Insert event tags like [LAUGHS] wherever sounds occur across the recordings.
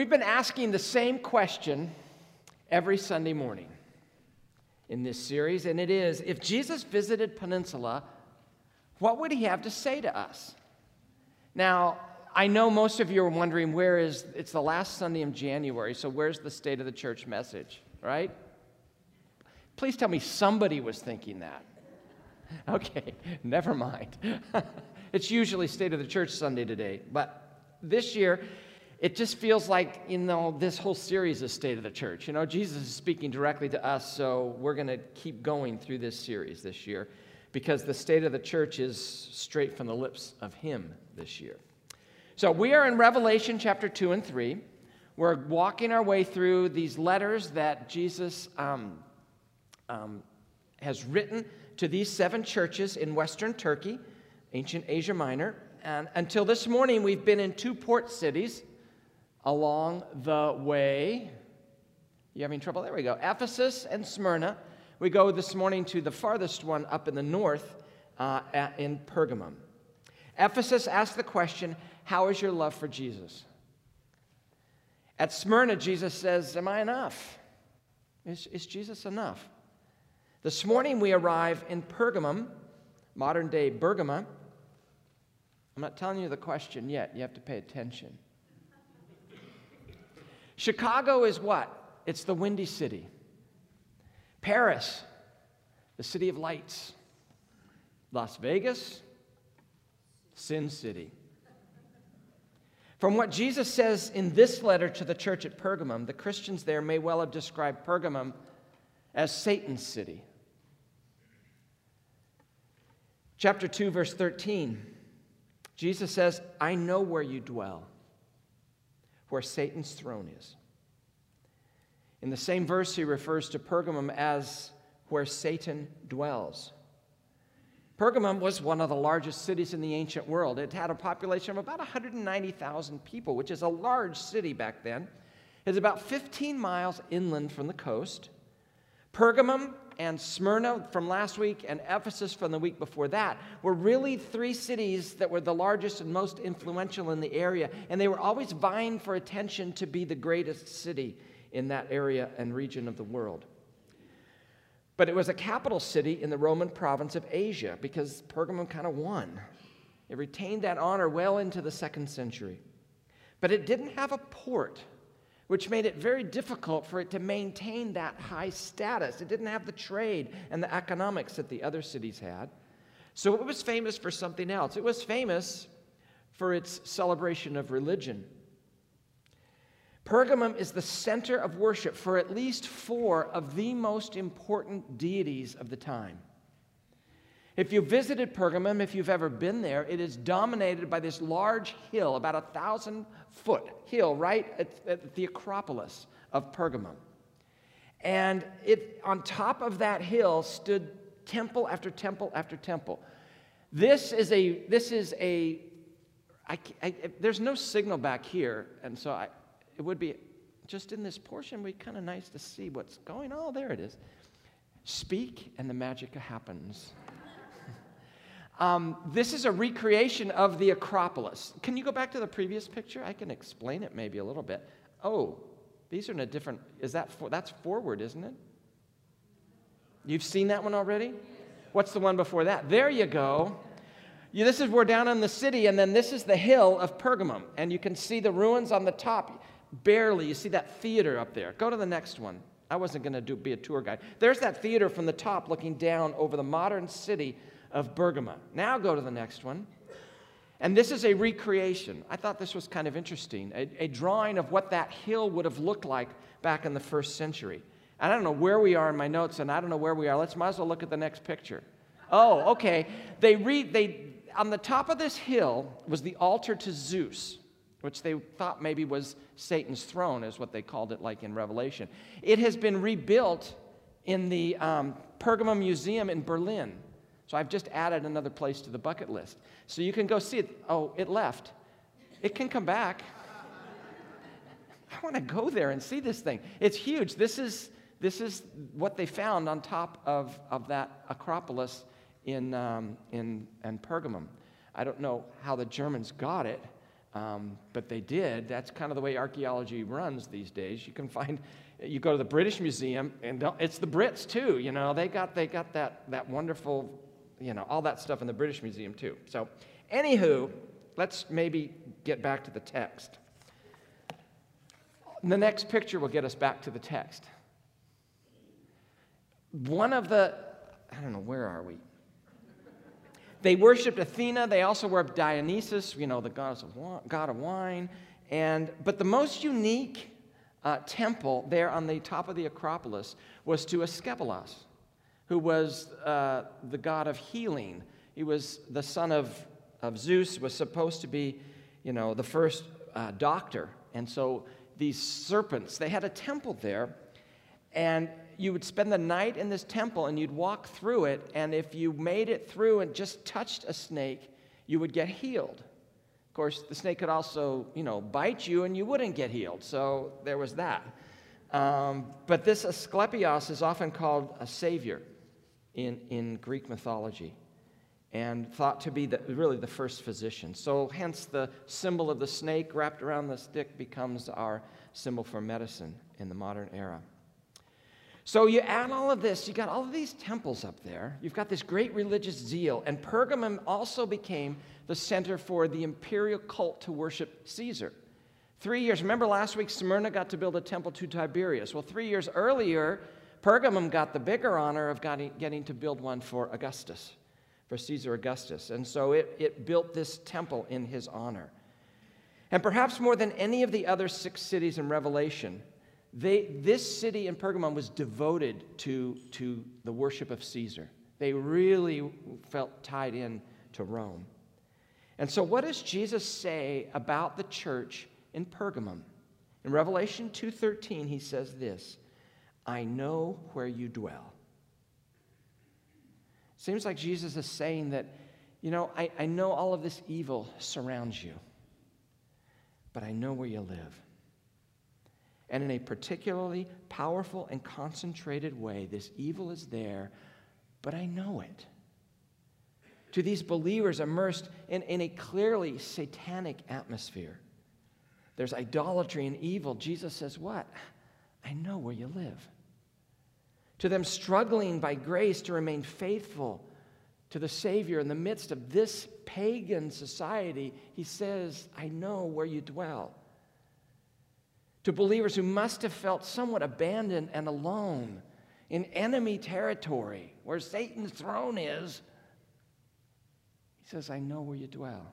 We've been asking the same question every Sunday morning in this series, and it is if Jesus visited Peninsula, what would he have to say to us? Now, I know most of you are wondering where is it's the last Sunday in January, so where's the state of the church message, right? Please tell me somebody was thinking that. [LAUGHS] Okay, never mind. [LAUGHS] it's usually state of the church Sunday today, but this year it just feels like, you know, this whole series is State of the Church. You know, Jesus is speaking directly to us, so we're going to keep going through this series this year because the State of the Church is straight from the lips of Him this year. So we are in Revelation chapter 2 and 3. We're walking our way through these letters that Jesus um, um, has written to these seven churches in Western Turkey, ancient Asia Minor. And until this morning, we've been in two port cities along the way. You having trouble? There we go. Ephesus and Smyrna. We go this morning to the farthest one up in the north uh, in Pergamum. Ephesus asked the question How is your love for Jesus? At Smyrna, Jesus says, Am I enough? Is, is Jesus enough? This morning we arrive in Pergamum, modern day Bergama. I'm not telling you the question yet, you have to pay attention. Chicago is what? It's the Windy City. Paris, the City of Lights. Las Vegas, Sin City. From what Jesus says in this letter to the church at Pergamum, the Christians there may well have described Pergamum as Satan's city. Chapter 2, verse 13, Jesus says, I know where you dwell where Satan's throne is. In the same verse, he refers to Pergamum as where Satan dwells. Pergamum was one of the largest cities in the ancient world. It had a population of about 190,000 people, which is a large city back then. It's about 15 miles inland from the coast. Pergamum and Smyrna from last week and Ephesus from the week before that were really three cities that were the largest and most influential in the area. And they were always vying for attention to be the greatest city in that area and region of the world. But it was a capital city in the Roman province of Asia because Pergamum kind of won. It retained that honor well into the second century. But it didn't have a port which made it very difficult for it to maintain that high status. It didn't have the trade and the economics that the other cities had. So it was famous for something else. It was famous for its celebration of religion. Pergamum is the center of worship for at least four of the most important deities of the time. If you visited Pergamum, if you've ever been there, it is dominated by this large hill, about a thousand foot hill, right at, at the Acropolis of Pergamum. And it, on top of that hill stood temple after temple after temple. This is a, this is a, I, I, there's no signal back here, and so I, it would be just in this portion, would be kind of nice to see what's going on. Oh, there it is. Speak, and the magic happens. Um, this is a recreation of the Acropolis. Can you go back to the previous picture? I can explain it maybe a little bit. Oh, these are in a different, is that, for, that's forward, isn't it? You've seen that one already? What's the one before that? There you go. You, this is, we're down in the city, and then this is the hill of Pergamum, and you can see the ruins on the top. Barely, you see that theater up there. Go to the next one. I wasn't going to do be a tour guide. There's that theater from the top looking down over the modern city of Bergama. Now go to the next one. And this is a recreation. I thought this was kind of interesting a, a, drawing of what that hill would have looked like back in the first century. And I don't know where we are in my notes, and I don't know where we are. Let's might as well look at the next picture. Oh, okay. They read, they, on the top of this hill was the altar to Zeus, which they thought maybe was Satan's throne, is what they called it, like in Revelation. It has been rebuilt in the um, Pergamum Museum in Berlin. So I've just added another place to the bucket list. So you can go see it. Oh, it left. It can come back. I want to go there and see this thing. It's huge. This is, this is what they found on top of, of that Acropolis in, um, in, in Pergamum. I don't know how the Germans got it, Um, but they did. That's kind of the way archaeology runs these days. You can find, you go to the British Museum, and it's the Brits too. You know, they got they got that that wonderful, you know, all that stuff in the British Museum too. So, anywho, let's maybe get back to the text. The next picture will get us back to the text. One of the, I don't know, where are we? They worshiped Athena. They also worshiped Dionysus, you know, the god of, god of wine. And, but the most unique uh, temple there on the top of the Acropolis was to Asclepius, who was uh, the god of healing. He was the son of, of Zeus, was supposed to be, you know, the first uh, doctor. And so these serpents, they had a temple there. And you would spend the night in this temple and you'd walk through it, and if you made it through and just touched a snake, you would get healed. Of course, the snake could also, you know, bite you and you wouldn't get healed. So there was that. Um, but this Asclepius is often called a savior in, in Greek mythology and thought to be the, really the first physician. So, hence, the symbol of the snake wrapped around the stick becomes our symbol for medicine in the modern era. So you add all of this, you got all of these temples up there, you've got this great religious zeal, and Pergamum also became the center for the imperial cult to worship Caesar. Three years, remember last week, Smyrna got to build a temple to Tiberius. Well, three years earlier, Pergamum got the bigger honor of getting to build one for Augustus, for Caesar Augustus. And so it, it built this temple in his honor. And perhaps more than any of the other six cities in Revelation, they, this city in Pergamum was devoted to, to the worship of Caesar. They really felt tied in to Rome. And so, what does Jesus say about the church in Pergamum? In Revelation 2:13, he says this: "I know where you dwell." Seems like Jesus is saying that, you know, I, I know all of this evil surrounds you, but I know where you live. And in a particularly powerful and concentrated way, this evil is there, but I know it. To these believers immersed in, in a clearly satanic atmosphere, there's idolatry and evil. Jesus says, What? I know where you live. To them struggling by grace to remain faithful to the Savior in the midst of this pagan society, he says, I know where you dwell to believers who must have felt somewhat abandoned and alone in enemy territory where Satan's throne is. He says, I know where you dwell.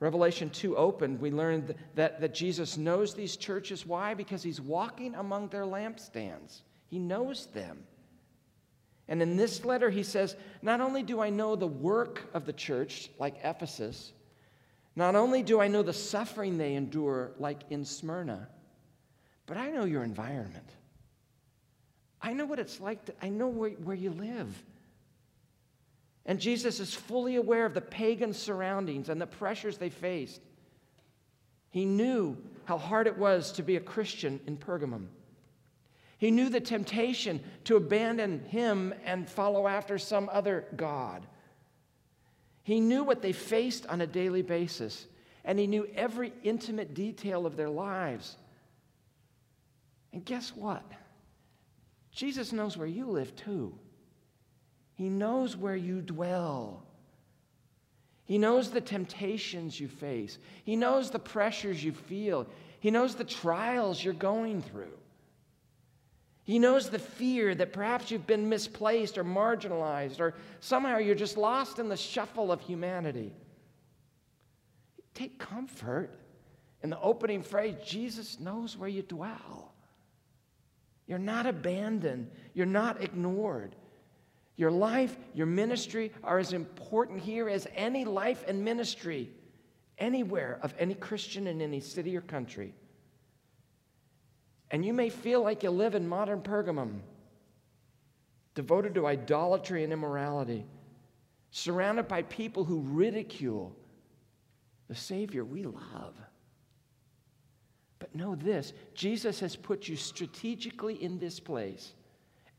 Revelation 2 opened, we learned that, that Jesus knows these churches. Why? Because he's walking among their lampstands, he knows them. And in this letter, he says, Not only do I know the work of the church, like Ephesus, not only do I know the suffering they endure, like in Smyrna, but I know your environment. I know what it's like, to, I know where, where you live. And Jesus is fully aware of the pagan surroundings and the pressures they faced. He knew how hard it was to be a Christian in Pergamum. He knew the temptation to abandon him and follow after some other God. He knew what they faced on a daily basis, and he knew every intimate detail of their lives. And guess what? Jesus knows where you live too. He knows where you dwell. He knows the temptations you face. He knows the pressures you feel. He knows the trials you're going through. He knows the fear that perhaps you've been misplaced or marginalized, or somehow you're just lost in the shuffle of humanity. Take comfort in the opening phrase Jesus knows where you dwell. You're not abandoned, you're not ignored. Your life, your ministry are as important here as any life and ministry anywhere of any Christian in any city or country. And you may feel like you live in modern Pergamum, devoted to idolatry and immorality, surrounded by people who ridicule the Savior we love. But know this Jesus has put you strategically in this place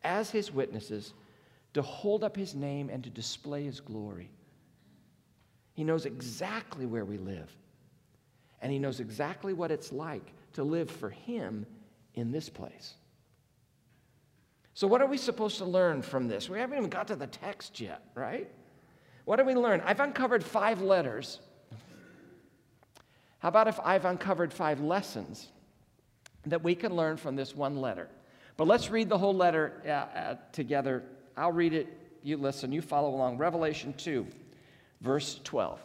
as his witnesses to hold up his name and to display his glory. He knows exactly where we live. And He knows exactly what it's like to live for Him in this place. So, what are we supposed to learn from this? We haven't even got to the text yet, right? What do we learn? I've uncovered five letters. How about if I've uncovered five lessons that we can learn from this one letter? But let's read the whole letter uh, uh, together. I'll read it, you listen, you follow along. Revelation 2 verse 12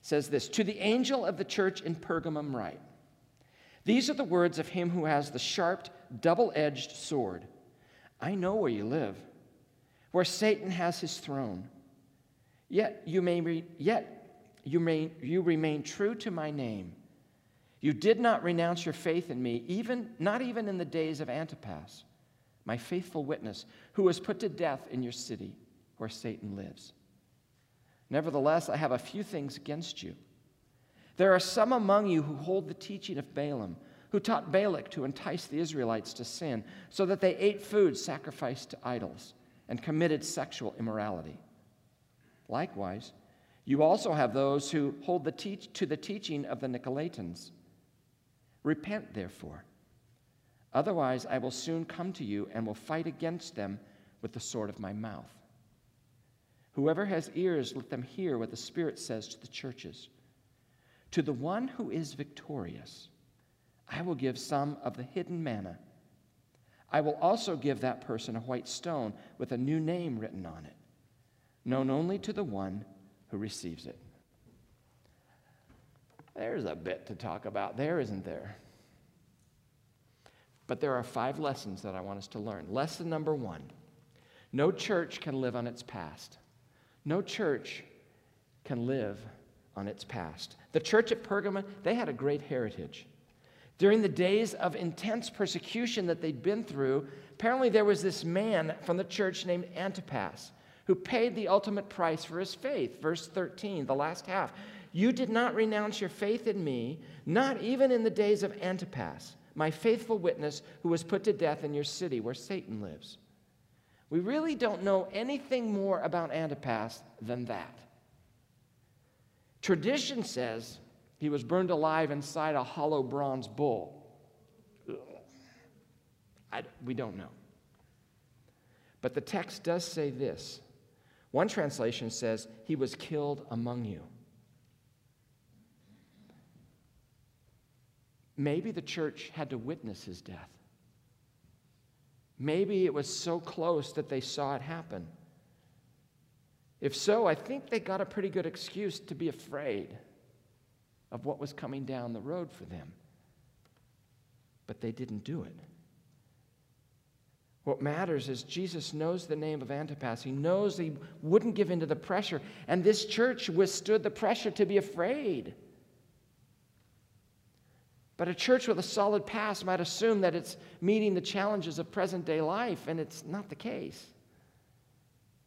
says this To the angel of the church in Pergamum, write These are the words of him who has the sharp, double edged sword. I know where you live, where Satan has his throne. Yet you, may re- yet you, may, you remain true to my name. You did not renounce your faith in me, even, not even in the days of Antipas, my faithful witness, who was put to death in your city where Satan lives. Nevertheless, I have a few things against you. There are some among you who hold the teaching of Balaam, who taught Balak to entice the Israelites to sin, so that they ate food sacrificed to idols and committed sexual immorality. Likewise, you also have those who hold the teach- to the teaching of the Nicolaitans. Repent, therefore. Otherwise, I will soon come to you and will fight against them with the sword of my mouth. Whoever has ears, let them hear what the Spirit says to the churches. To the one who is victorious, I will give some of the hidden manna. I will also give that person a white stone with a new name written on it, known only to the one who receives it. There's a bit to talk about there, isn't there? But there are five lessons that I want us to learn. Lesson number one no church can live on its past. No church can live on its past. The church at Pergamon, they had a great heritage. During the days of intense persecution that they'd been through, apparently there was this man from the church named Antipas who paid the ultimate price for his faith. Verse 13, the last half. You did not renounce your faith in me, not even in the days of Antipas, my faithful witness who was put to death in your city where Satan lives. We really don't know anything more about Antipas than that. Tradition says he was burned alive inside a hollow bronze bull. I, we don't know. But the text does say this. One translation says he was killed among you. Maybe the church had to witness his death. Maybe it was so close that they saw it happen. If so, I think they got a pretty good excuse to be afraid of what was coming down the road for them. But they didn't do it. What matters is Jesus knows the name of Antipas. He knows he wouldn't give in to the pressure. And this church withstood the pressure to be afraid. But a church with a solid past might assume that it's meeting the challenges of present day life, and it's not the case.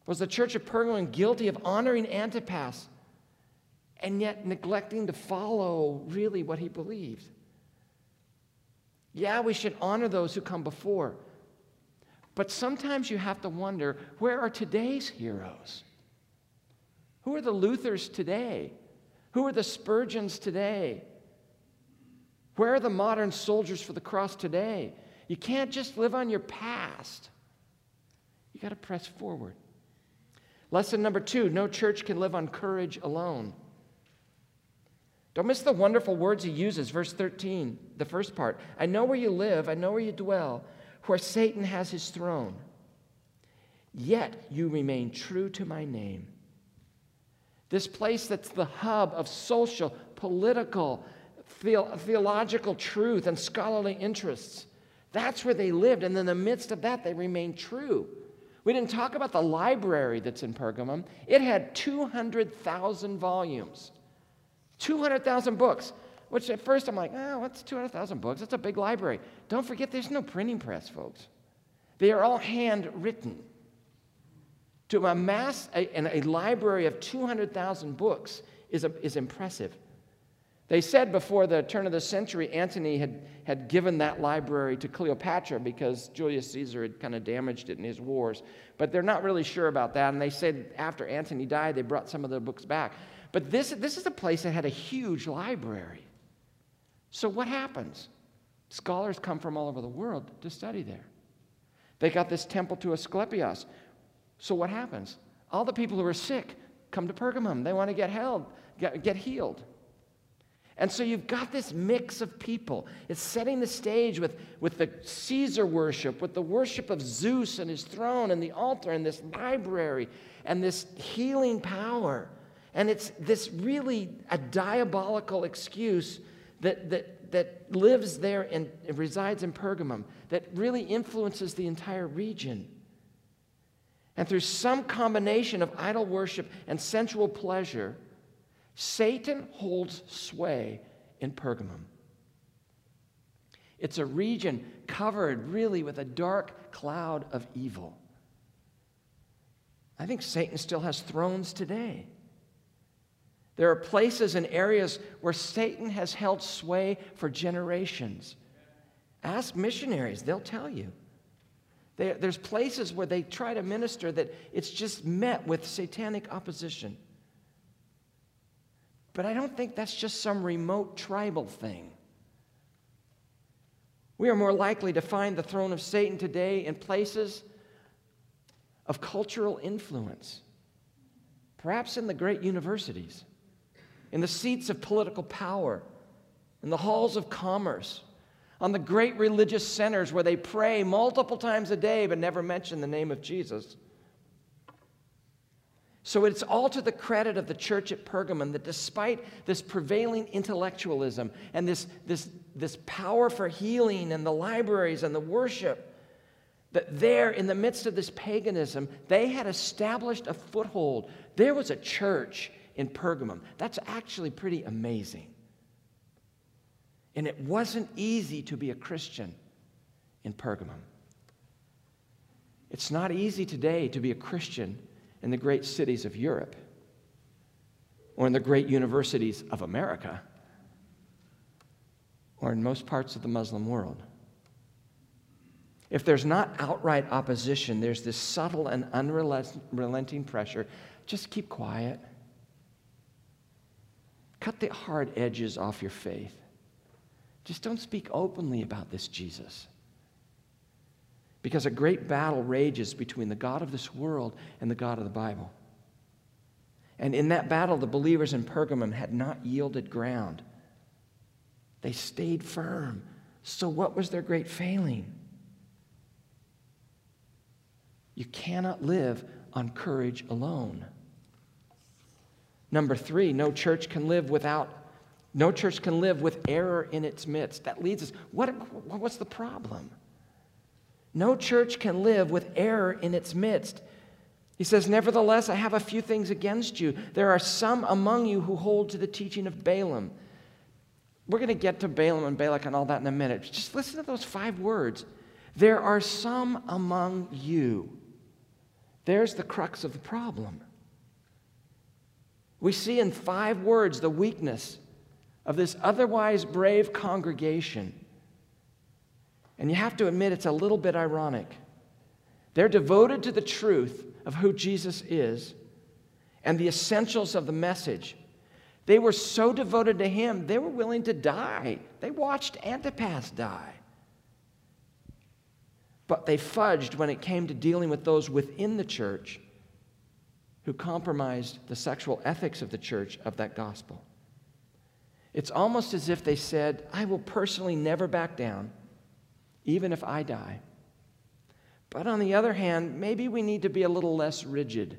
Was the church of Pergamon guilty of honoring Antipas and yet neglecting to follow really what he believed? Yeah, we should honor those who come before. But sometimes you have to wonder where are today's heroes? Who are the Luthers today? Who are the Spurgeons today? Where are the modern soldiers for the cross today? You can't just live on your past. You got to press forward. Lesson number two no church can live on courage alone. Don't miss the wonderful words he uses, verse 13, the first part. I know where you live, I know where you dwell, where Satan has his throne. Yet you remain true to my name. This place that's the hub of social, political, theological truth and scholarly interests. That's where they lived. And in the midst of that, they remained true. We didn't talk about the library that's in Pergamum. It had 200,000 volumes, 200,000 books, which at first I'm like, oh, what's 200,000 books? That's a big library. Don't forget, there's no printing press, folks. They are all handwritten. To amass a, a library of 200,000 books is, a, is impressive. They said before the turn of the century, Antony had, had given that library to Cleopatra because Julius Caesar had kind of damaged it in his wars. But they're not really sure about that. And they said after Antony died, they brought some of the books back. But this, this is a place that had a huge library. So what happens? Scholars come from all over the world to study there. They got this temple to Asclepius. So what happens? All the people who are sick come to Pergamum. They want to get held, get, get healed. And so you've got this mix of people. It's setting the stage with, with the Caesar worship, with the worship of Zeus and his throne and the altar and this library and this healing power. And it's this really a diabolical excuse that, that, that lives there and resides in Pergamum that really influences the entire region. And through some combination of idol worship and sensual pleasure, Satan holds sway in Pergamum. It's a region covered really with a dark cloud of evil. I think Satan still has thrones today. There are places and areas where Satan has held sway for generations. Ask missionaries, they'll tell you. there's places where they try to minister that it's just met with satanic opposition. But I don't think that's just some remote tribal thing. We are more likely to find the throne of Satan today in places of cultural influence, perhaps in the great universities, in the seats of political power, in the halls of commerce, on the great religious centers where they pray multiple times a day but never mention the name of Jesus. So it's all to the credit of the church at Pergamum that despite this prevailing intellectualism and this, this, this power for healing and the libraries and the worship, that there in the midst of this paganism, they had established a foothold. There was a church in Pergamum. That's actually pretty amazing. And it wasn't easy to be a Christian in Pergamum. It's not easy today to be a Christian in the great cities of Europe or in the great universities of America or in most parts of the Muslim world. If there's not outright opposition, there's this subtle and unrelenting pressure. Just keep quiet. Cut the hard edges off your faith. Just don't speak openly about this Jesus. Because a great battle rages between the God of this world and the God of the Bible. And in that battle, the believers in Pergamum had not yielded ground. They stayed firm. So, what was their great failing? You cannot live on courage alone. Number three, no church can live without, no church can live with error in its midst. That leads us, what, what's the problem? No church can live with error in its midst. He says, Nevertheless, I have a few things against you. There are some among you who hold to the teaching of Balaam. We're going to get to Balaam and Balak and all that in a minute. Just listen to those five words. There are some among you. There's the crux of the problem. We see in five words the weakness of this otherwise brave congregation. And you have to admit, it's a little bit ironic. They're devoted to the truth of who Jesus is and the essentials of the message. They were so devoted to him, they were willing to die. They watched Antipas die. But they fudged when it came to dealing with those within the church who compromised the sexual ethics of the church of that gospel. It's almost as if they said, I will personally never back down even if I die. But on the other hand, maybe we need to be a little less rigid.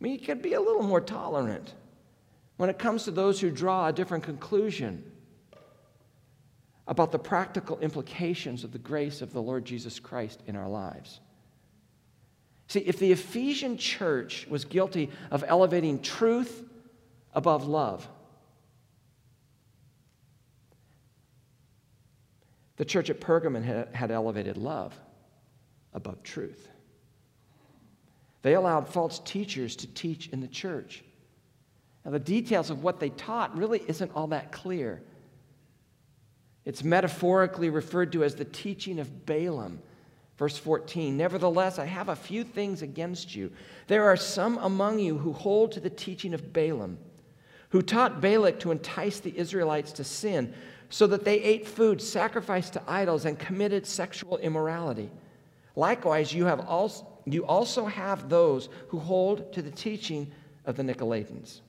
We could be a little more tolerant when it comes to those who draw a different conclusion about the practical implications of the grace of the Lord Jesus Christ in our lives. See, if the Ephesian church was guilty of elevating truth above love, The church at Pergamon had elevated love above truth. They allowed false teachers to teach in the church. Now, the details of what they taught really isn't all that clear. It's metaphorically referred to as the teaching of Balaam. Verse 14, nevertheless, I have a few things against you. There are some among you who hold to the teaching of Balaam, who taught Balak to entice the Israelites to sin, so that they ate food sacrificed to idols and committed sexual immorality. Likewise, you, have also, you also have those who hold to the teaching of the Nicolaitans.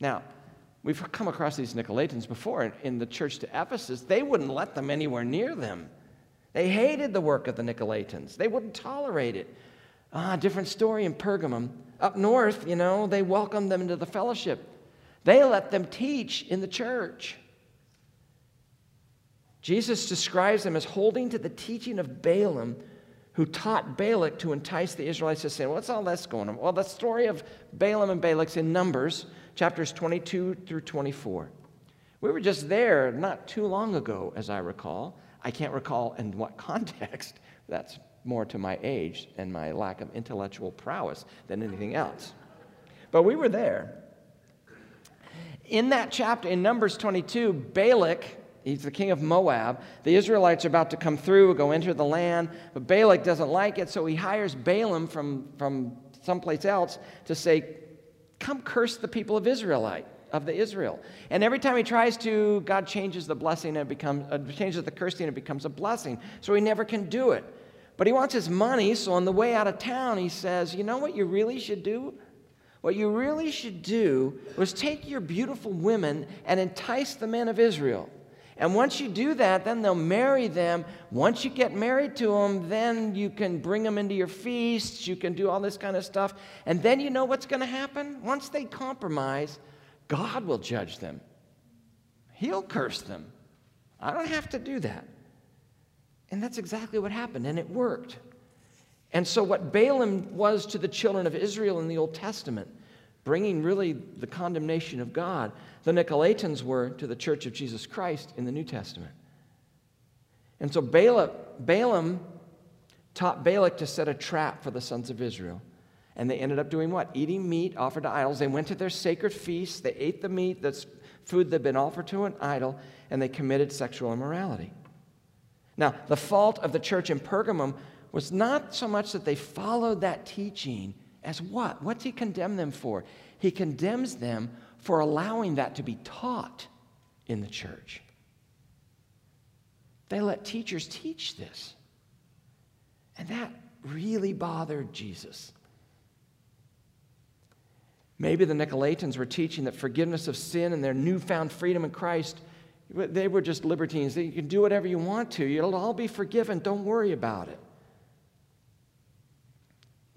Now, we've come across these Nicolaitans before in the church to Ephesus. They wouldn't let them anywhere near them. They hated the work of the Nicolaitans, they wouldn't tolerate it. Ah, different story in Pergamum. Up north, you know, they welcomed them into the fellowship. They let them teach in the church. Jesus describes them as holding to the teaching of Balaam, who taught Balak to entice the Israelites to sin. What's all this going on? Well, the story of Balaam and Balak's in Numbers, chapters 22 through 24. We were just there not too long ago, as I recall. I can't recall in what [LAUGHS] context. That's more to my age and my lack of intellectual prowess than anything else. But we were there. In that chapter, in Numbers 22, Balak He's the king of Moab. The Israelites are about to come through, go enter the land, but Balak doesn't like it, so he hires Balaam from, from someplace else to say, Come curse the people of Israelite of the Israel. And every time he tries to, God changes the blessing and it becomes uh, changes the cursing and it becomes a blessing. So he never can do it. But he wants his money, so on the way out of town, he says, You know what you really should do? What you really should do was take your beautiful women and entice the men of Israel. And once you do that, then they'll marry them. Once you get married to them, then you can bring them into your feasts. You can do all this kind of stuff. And then you know what's going to happen? Once they compromise, God will judge them. He'll curse them. I don't have to do that. And that's exactly what happened, and it worked. And so, what Balaam was to the children of Israel in the Old Testament, bringing really the condemnation of God, the Nicolaitans were to the church of Jesus Christ in the New Testament. And so Balaam, taught Balak to set a trap for the sons of Israel. And they ended up doing what? Eating meat offered to idols. They went to their sacred feasts, they ate the meat, that's food that had been offered to an idol, and they committed sexual immorality. Now, the fault of the church in Pergamum was not so much that they followed that teaching as what? What's he condemn them for? He condemns them for allowing that to be taught in the church. They let teachers teach this. And that really bothered Jesus. Maybe the Nicolaitans were teaching that forgiveness of sin and their newfound freedom in Christ, they were just libertines. You can do whatever you want to. It'll all be forgiven. Don't worry about it.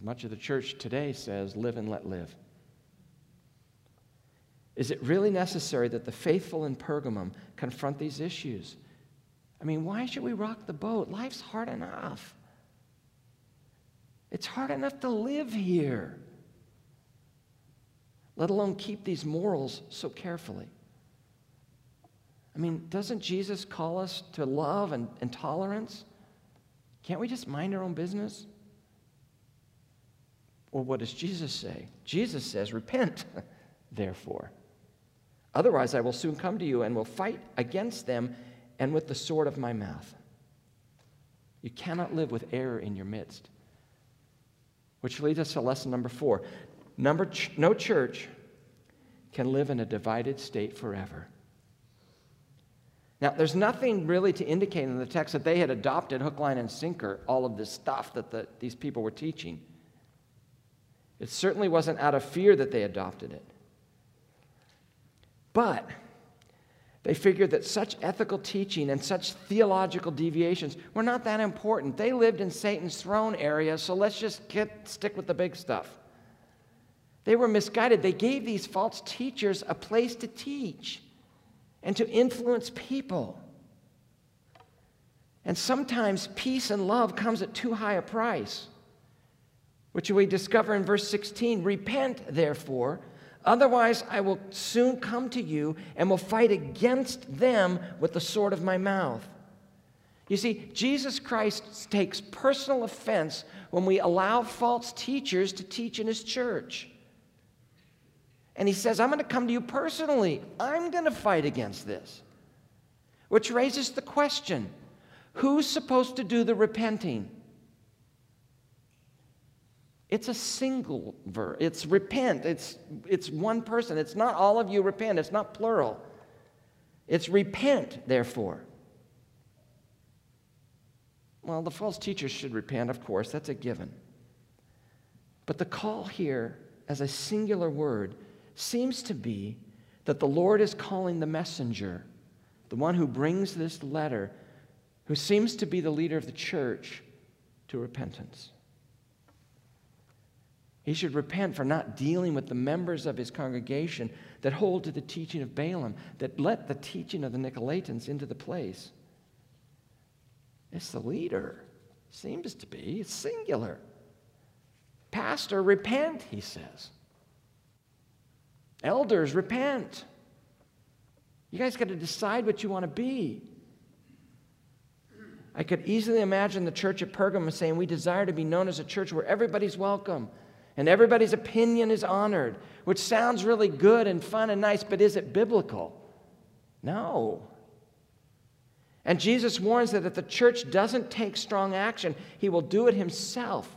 Much of the church today says, live and let live. Is it really necessary that the faithful in Pergamum confront these issues? I mean, why should we rock the boat? Life's hard enough. It's hard enough to live here, let alone keep these morals so carefully. I mean, doesn't Jesus call us to love and, and tolerance? Can't we just mind our own business? Or what does Jesus say? Jesus says, Repent, [LAUGHS] therefore. Otherwise, I will soon come to you and will fight against them and with the sword of my mouth. You cannot live with error in your midst. Which leads us to lesson number four. Number ch- no church can live in a divided state forever. Now, there's nothing really to indicate in the text that they had adopted hook, line, and sinker all of this stuff that the, these people were teaching. It certainly wasn't out of fear that they adopted it. But they figured that such ethical teaching and such theological deviations were not that important. They lived in Satan's throne area, so let's just get, stick with the big stuff. They were misguided. They gave these false teachers a place to teach and to influence people. And sometimes peace and love comes at too high a price, which we discover in verse 16. Repent, therefore, Otherwise, I will soon come to you and will fight against them with the sword of my mouth. You see, Jesus Christ takes personal offense when we allow false teachers to teach in his church. And he says, I'm going to come to you personally. I'm going to fight against this. Which raises the question who's supposed to do the repenting? It's a single verb. It's repent. It's, it's one person. It's not all of you repent. It's not plural. It's repent, therefore. Well, the false teachers should repent, of course. That's a given. But the call here, as a singular word, seems to be that the Lord is calling the messenger, the one who brings this letter, who seems to be the leader of the church, to repentance. He should repent for not dealing with the members of his congregation that hold to the teaching of Balaam, that let the teaching of the Nicolaitans into the place. It's the leader. Seems to be. It's singular. Pastor, repent, he says. Elders, repent. You guys got to decide what you want to be. I could easily imagine the church at Pergamum saying, We desire to be known as a church where everybody's welcome and everybody's opinion is honored, which sounds really good and fun and nice, but is it biblical? No. And Jesus warns that if the church doesn't take strong action, he will do it himself.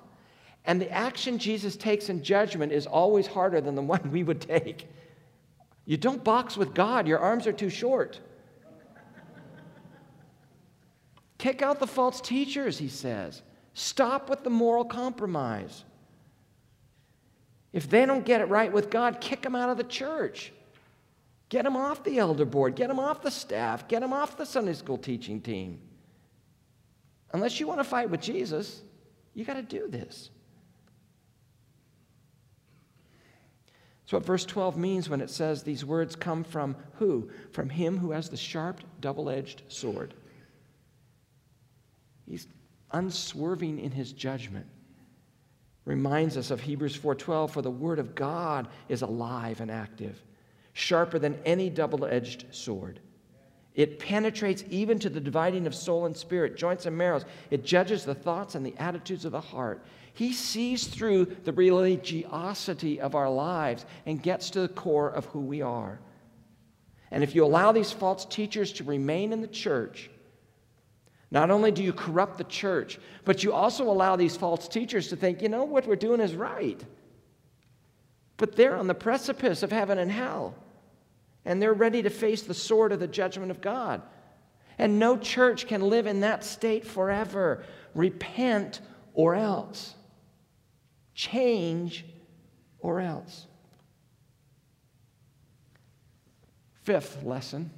And the action Jesus takes in judgment is always harder than the [LAUGHS] one we would take. You don't box with God, your arms are too short. Kick out the false teachers, he says. Stop with the moral compromise. If they don't get it right with God, kick them out of the church. Get them off the elder board. Get them off the staff. Get them off the Sunday school teaching team. Unless you want to fight with Jesus, you got to do this. That's what verse 12 means when it says these words come from who? From him who has the sharp, double edged sword. He's unswerving in his judgment reminds us of Hebrews 4:12 for the word of God is alive and active sharper than any double-edged sword. It penetrates even to the dividing of soul and spirit joints and marrows. It judges the thoughts and the attitudes of the heart. He sees through the religiosity of our lives and gets to the core of who we are. And if you allow these false teachers to remain in the church not only do you corrupt the church, but you also allow these false teachers to think, you know, what we're doing is right. But they're on the precipice of heaven and hell, and they're ready to face the sword of the judgment of God. And no church can live in that state forever. Repent or else. Change or else. Fifth lesson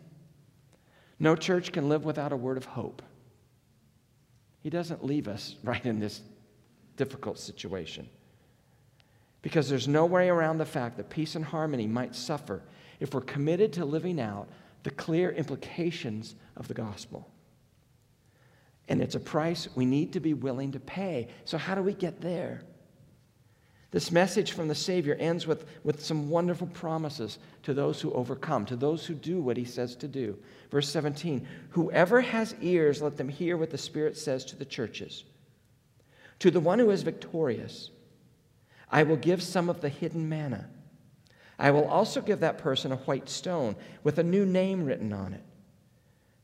no church can live without a word of hope. He doesn't leave us [LAUGHS] right in this difficult situation. Because there's no way around the fact that peace and harmony might suffer if we're committed to living out the clear implications of the gospel. And it's a price we need to be willing to pay. So, how do we get there? This message from the Savior ends with, with some wonderful promises to those who overcome, to those who do what he says to do. Verse 17 Whoever has ears, let them hear what the Spirit says to the churches. To the one who is victorious, I will give some of the hidden manna. I will also give that person a white stone with a new name written on it,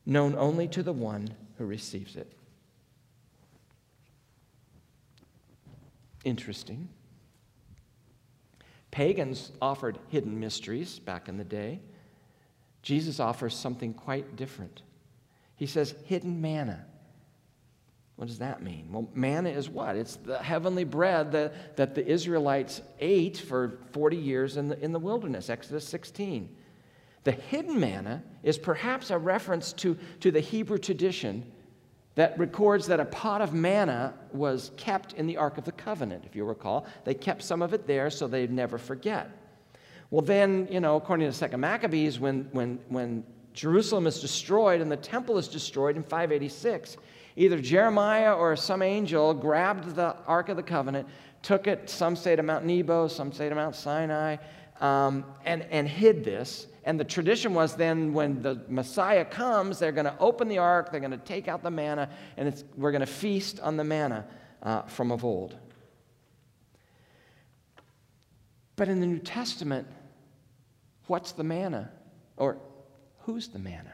known only to the one who receives it. Interesting. Pagans offered hidden mysteries back in the day. Jesus offers something quite different. He says, hidden manna. What does that mean? Well, manna is what? It's the heavenly bread that, that the Israelites ate for 40 years in the, in the wilderness, Exodus 16. The hidden manna is perhaps a reference to, to the Hebrew tradition that records that a pot of manna was kept in the Ark of the Covenant, if you recall. They kept some of it there so they'd never forget. Well, then, you know, according to Second Maccabees, when, when, when Jerusalem is destroyed and the temple is destroyed in 586, either Jeremiah or some angel grabbed the Ark of the Covenant, took it, some say to Mount Nebo, some say to Mount Sinai, um, and, and hid this. And the tradition was then when the Messiah comes, they're going to open the ark, they're going to take out the manna, and we're going to feast on the manna uh, from of old. But in the New Testament, what's the manna? Or who's the manna?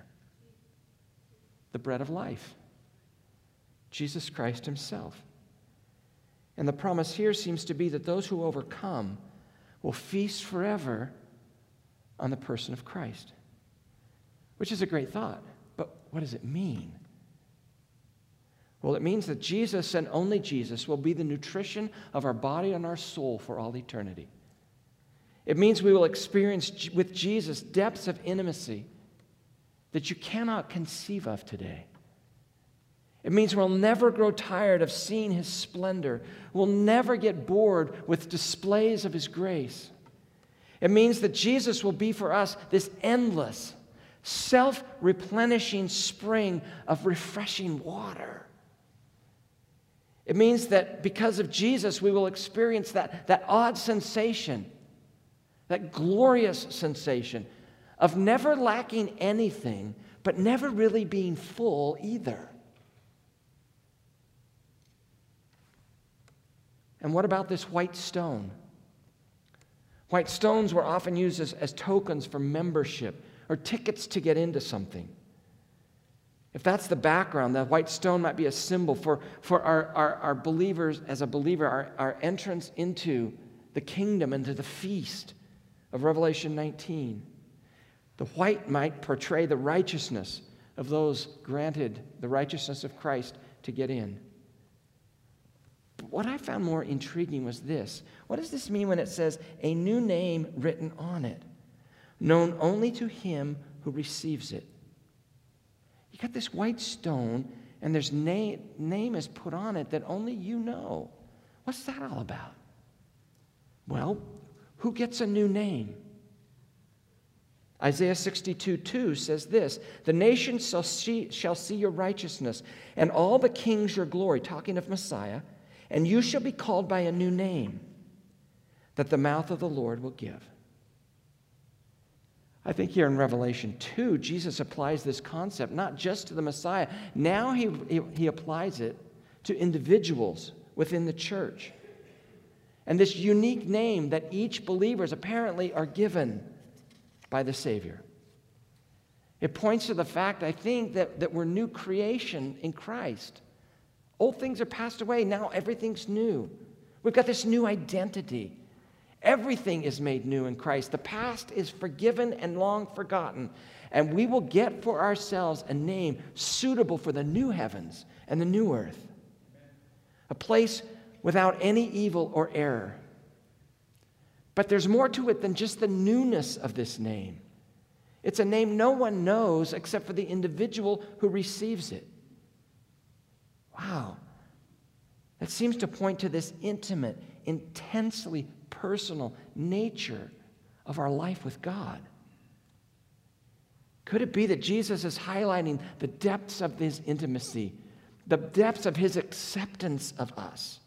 The bread of life. Jesus Christ Himself. And the promise here seems to be that those who overcome will feast forever on the person of Christ, which is a great thought. But what does it mean? Well, it means that Jesus and only Jesus will be the nutrition of our body and our soul for all eternity. It means we will experience with Jesus depths of intimacy that you cannot conceive of today. It means we'll never grow tired of seeing his splendor. We'll never get bored with displays of his grace. It means that Jesus will be for us this endless, self replenishing spring of refreshing water. It means that because of Jesus, we will experience that, that odd sensation, that glorious sensation of never lacking anything, but never really being full either. And what about this white stone? White stones were often used as, as tokens for membership or tickets to get into something. If that's the background, the white stone might be a symbol for, for our, our, our believers, as a believer, our, our entrance into the kingdom, into the feast of Revelation 19. The white might portray the righteousness of those granted the righteousness of Christ to get in. What I found more intriguing was this. What does this mean when it says, a new name written on it, known only to him who receives it? You got this white stone, and there's name, name is put on it that only you know. What's that all about? Well, who gets a new name? Isaiah 62 2 says this The nations shall see, shall see your righteousness, and all the kings your glory, talking of Messiah, and you shall be called by a new name that the mouth of the Lord will give. I think here in Revelation 2, Jesus applies this concept not just to the Messiah, now he, he, he, applies it to individuals within the church. And this unique name that each believers apparently are given by the Savior. It points to the fact, I think, that, that we're new creation in Christ. Old things are passed away, now everything's new. We've got this new identity. Everything is made new in Christ. The past is forgiven and long forgotten. And we will get for ourselves a name suitable for the new heavens and the new earth, a place without any evil or error. But there's more to it than just the newness of this name. It's a name no one knows except for the individual who receives it. Wow. That seems to point to this intimate, intensely personal nature of our life with God. Could it be that Jesus is highlighting the depths of his intimacy, the depths of his acceptance of us,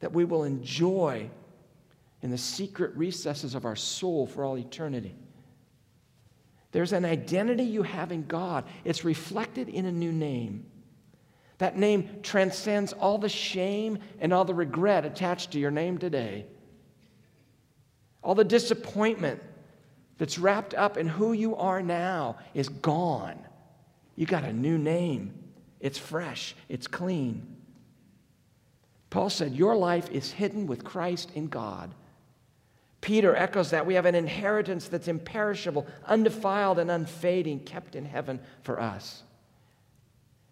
that we will enjoy in the secret recesses of our soul for all eternity? There's an identity you have in God, it's reflected in a new name. That name transcends all the shame and all the regret attached to your name today. All the disappointment that's wrapped up in who you are now is gone. You got a new name. It's fresh, it's clean. Paul said, Your life is hidden with Christ in God. Peter echoes that. We have an inheritance that's imperishable, undefiled, and unfading, kept in heaven for us.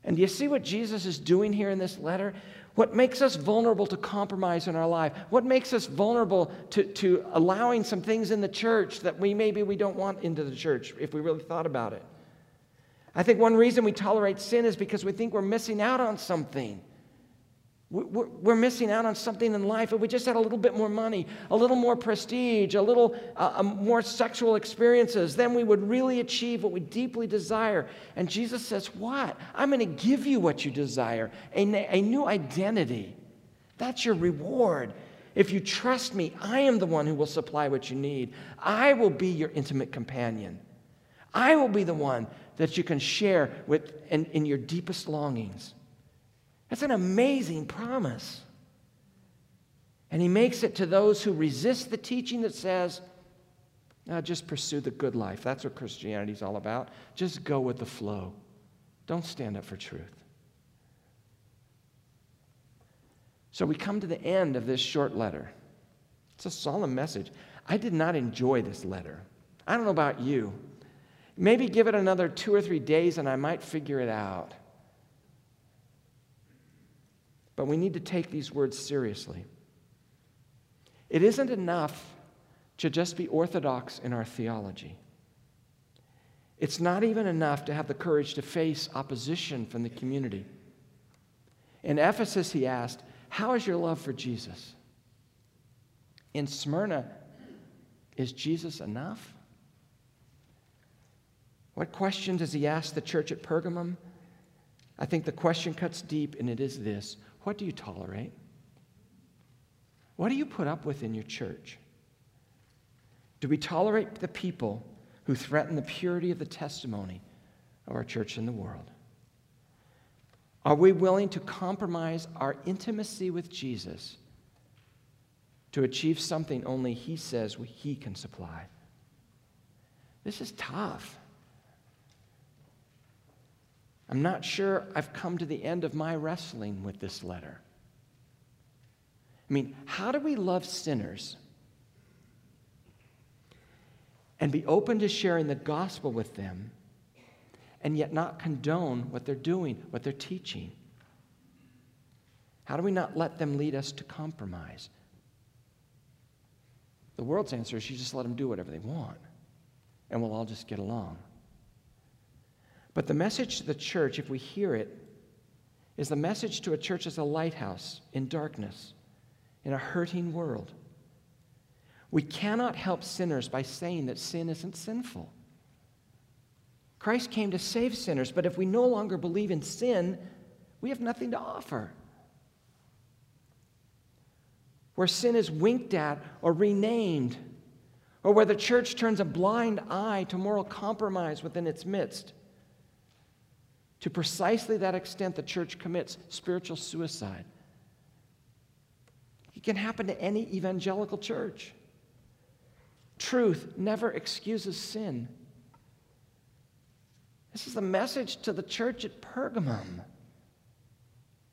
And do you see what Jesus is doing here in this letter? What makes us vulnerable to compromise in our life? What makes us vulnerable to, to allowing some things in the church that we maybe we don't want into the church if we really thought about it? I think one reason we tolerate sin is because we think we're missing out on something. We're missing out on something in life. If we just had a little bit more money, a little more prestige, a little uh, um, more sexual experiences, then we would really achieve what we deeply desire. And Jesus says, What? I'm going to give you what you desire a, a new identity. That's your reward. If you trust me, I am the one who will supply what you need. I will be your intimate companion. I will be the one that you can share with in, in your deepest longings. That's an amazing promise. And he makes it to those who resist the teaching that says, just pursue the good life. That's what Christianity is all about. Just go with the flow. Don't stand up for truth. So we come to the end of this short letter. It's a solemn message. I did not enjoy this letter. I don't know about you. Maybe give it another two or three days and I might figure it out. But we need to take these words seriously. It isn't enough to just be orthodox in our theology. It's not even enough to have the courage to face opposition from the community. In Ephesus, he asked, How is your love for Jesus? In Smyrna, is Jesus enough? What question does he ask the church at Pergamum? I think the question cuts deep, and it is this What do you tolerate? What do you put up with in your church? Do we tolerate the people who threaten the purity of the testimony of our church in the world? Are we willing to compromise our intimacy with Jesus to achieve something only He says He can supply? This is tough. I'm not sure I've come to the end of my wrestling with this letter. I mean, how do we love sinners and be open to sharing the gospel with them and yet not condone what they're doing, what they're teaching? How do we not let them lead us to compromise? The world's answer is you just let them do whatever they want, and we'll all just get along. But the message to the church, if we hear it, is the message to a church as a lighthouse in darkness, in a hurting world. We cannot help sinners by saying that sin isn't sinful. Christ came to save sinners, but if we no longer believe in sin, we have nothing to offer. Where sin is winked at or renamed, or where the church turns a blind eye to moral compromise within its midst, to precisely that extent, the church commits spiritual suicide. It can happen to any evangelical church. Truth never excuses sin. This is the message to the church at Pergamum.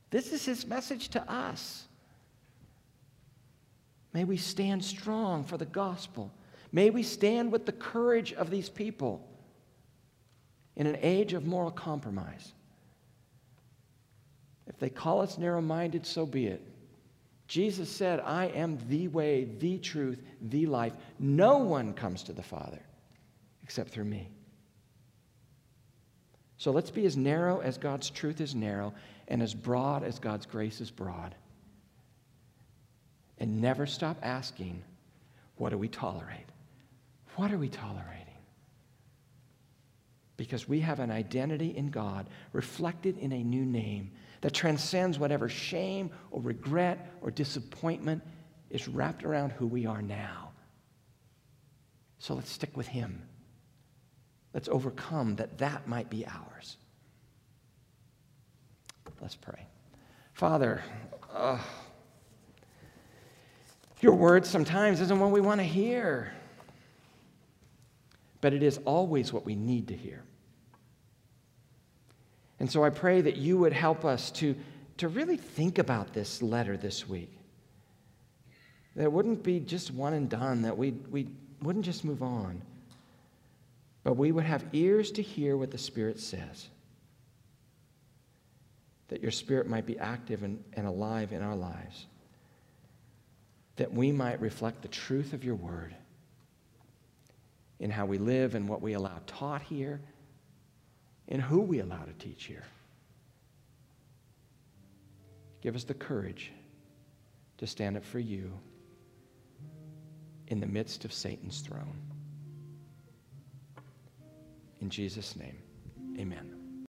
This is his message to us. May we stand strong for the gospel. May we stand with the courage of these people in an age of moral compromise. If they call us narrow minded, so be it. Jesus said, I am the way, the truth, the life. No one comes to the Father except through me. So let's be as narrow as God's truth is narrow and as broad as God's grace is broad. And never stop asking, what do we tolerate? What do we tolerating? Because we have an identity in God reflected in a new name that transcends whatever shame or regret or disappointment is wrapped around who we are now. So let's stick with Him. Let's overcome that that might be ours. Let's pray. Father, uh, your word sometimes isn't what we want to hear, but it is always what we need to hear. And so I pray that you would help us to, to really think about this letter this week. That it wouldn't be just one and done, that we, we wouldn't just move on, but we would have ears to hear what the Spirit says. That your Spirit might be active and, and alive in our lives. That we might reflect the truth of your word in how we live and what we allow taught here in who we allow to teach here. Give us the courage to stand up for you in the midst of Satan's throne. In Jesus' name, amen.